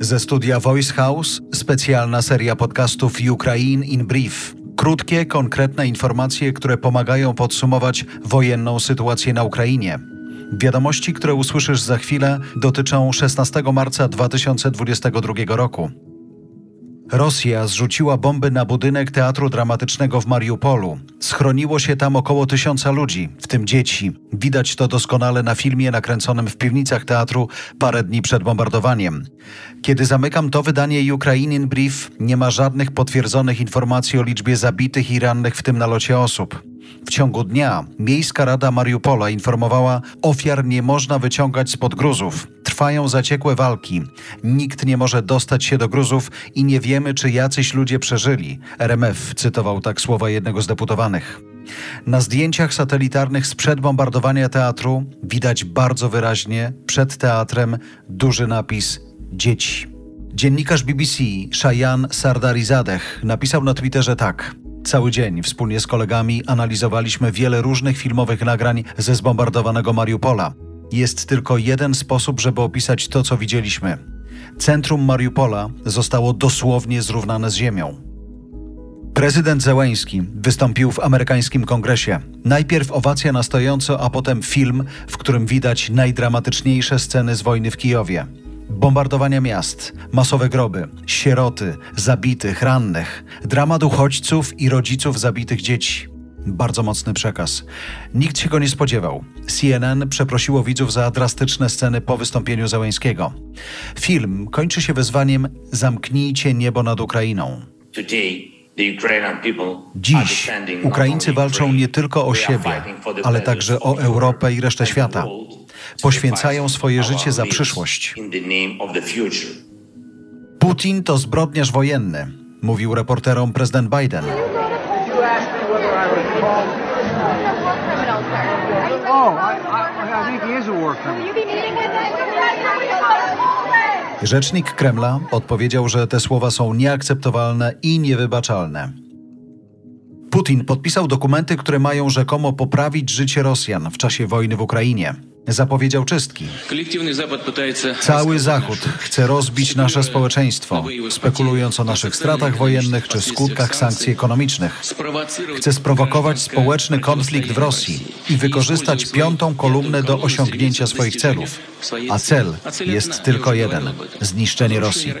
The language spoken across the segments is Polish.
Ze studia Voice House specjalna seria podcastów Ukraine in Brief. Krótkie, konkretne informacje, które pomagają podsumować wojenną sytuację na Ukrainie. Wiadomości, które usłyszysz za chwilę, dotyczą 16 marca 2022 roku. Rosja zrzuciła bomby na budynek Teatru Dramatycznego w Mariupolu. Schroniło się tam około tysiąca ludzi, w tym dzieci. Widać to doskonale na filmie nakręconym w piwnicach teatru parę dni przed bombardowaniem. Kiedy zamykam to wydanie Ukrainian Brief, nie ma żadnych potwierdzonych informacji o liczbie zabitych i rannych w tym nalocie osób. W ciągu dnia Miejska Rada Mariupola informowała, ofiar nie można wyciągać spod gruzów. Trwają zaciekłe walki. Nikt nie może dostać się do gruzów i nie wiemy, czy jacyś ludzie przeżyli. RMF cytował tak słowa jednego z deputowanych. Na zdjęciach satelitarnych sprzed bombardowania teatru widać bardzo wyraźnie przed teatrem duży napis Dzieci. Dziennikarz BBC Shayan Sardarizadeh napisał na Twitterze tak. Cały dzień wspólnie z kolegami analizowaliśmy wiele różnych filmowych nagrań ze zbombardowanego Mariupola. Jest tylko jeden sposób, żeby opisać to, co widzieliśmy. Centrum Mariupola zostało dosłownie zrównane z ziemią. Prezydent Zełęński wystąpił w amerykańskim kongresie. Najpierw owacja na stojąco, a potem film, w którym widać najdramatyczniejsze sceny z wojny w Kijowie. Bombardowania miast, masowe groby, sieroty, zabitych, rannych, dramat uchodźców i rodziców zabitych dzieci. Bardzo mocny przekaz. Nikt się go nie spodziewał. CNN przeprosiło widzów za drastyczne sceny po wystąpieniu Załęskiego. Film kończy się wezwaniem Zamknijcie niebo nad Ukrainą. Dziś Ukraińcy walczą nie tylko o siebie, ale także o Europę i resztę świata poświęcają swoje życie za przyszłość. Putin to zbrodniarz wojenny, mówił reporterom prezydent Biden. Rzecznik Kremla odpowiedział, że te słowa są nieakceptowalne i niewybaczalne. Putin podpisał dokumenty, które mają rzekomo poprawić życie Rosjan w czasie wojny w Ukrainie zapowiedział czystki. Cały Zachód chce rozbić nasze społeczeństwo, spekulując o naszych stratach wojennych czy skutkach sankcji ekonomicznych. Chce sprowokować społeczny konflikt w Rosji i wykorzystać piątą kolumnę do osiągnięcia swoich celów. A cel jest tylko jeden zniszczenie Rosji.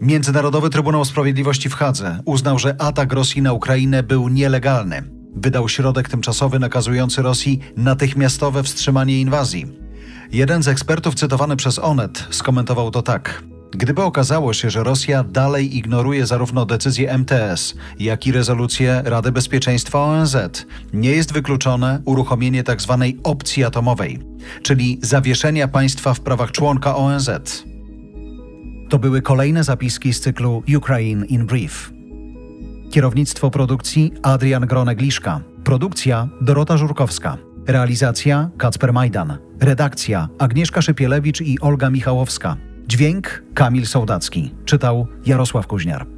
Międzynarodowy Trybunał Sprawiedliwości w Hadze uznał, że atak Rosji na Ukrainę był nielegalny wydał środek tymczasowy nakazujący Rosji natychmiastowe wstrzymanie inwazji. Jeden z ekspertów cytowany przez Onet skomentował to tak. Gdyby okazało się, że Rosja dalej ignoruje zarówno decyzję MTS, jak i rezolucję Rady Bezpieczeństwa ONZ, nie jest wykluczone uruchomienie tzw. Tak opcji atomowej, czyli zawieszenia państwa w prawach członka ONZ. To były kolejne zapiski z cyklu Ukraine in Brief. Kierownictwo produkcji Adrian Gronegliszka. Produkcja Dorota Żurkowska. Realizacja Kacper Majdan. Redakcja Agnieszka Szypielewicz i Olga Michałowska. Dźwięk Kamil Sołdacki. Czytał Jarosław Kuźniar.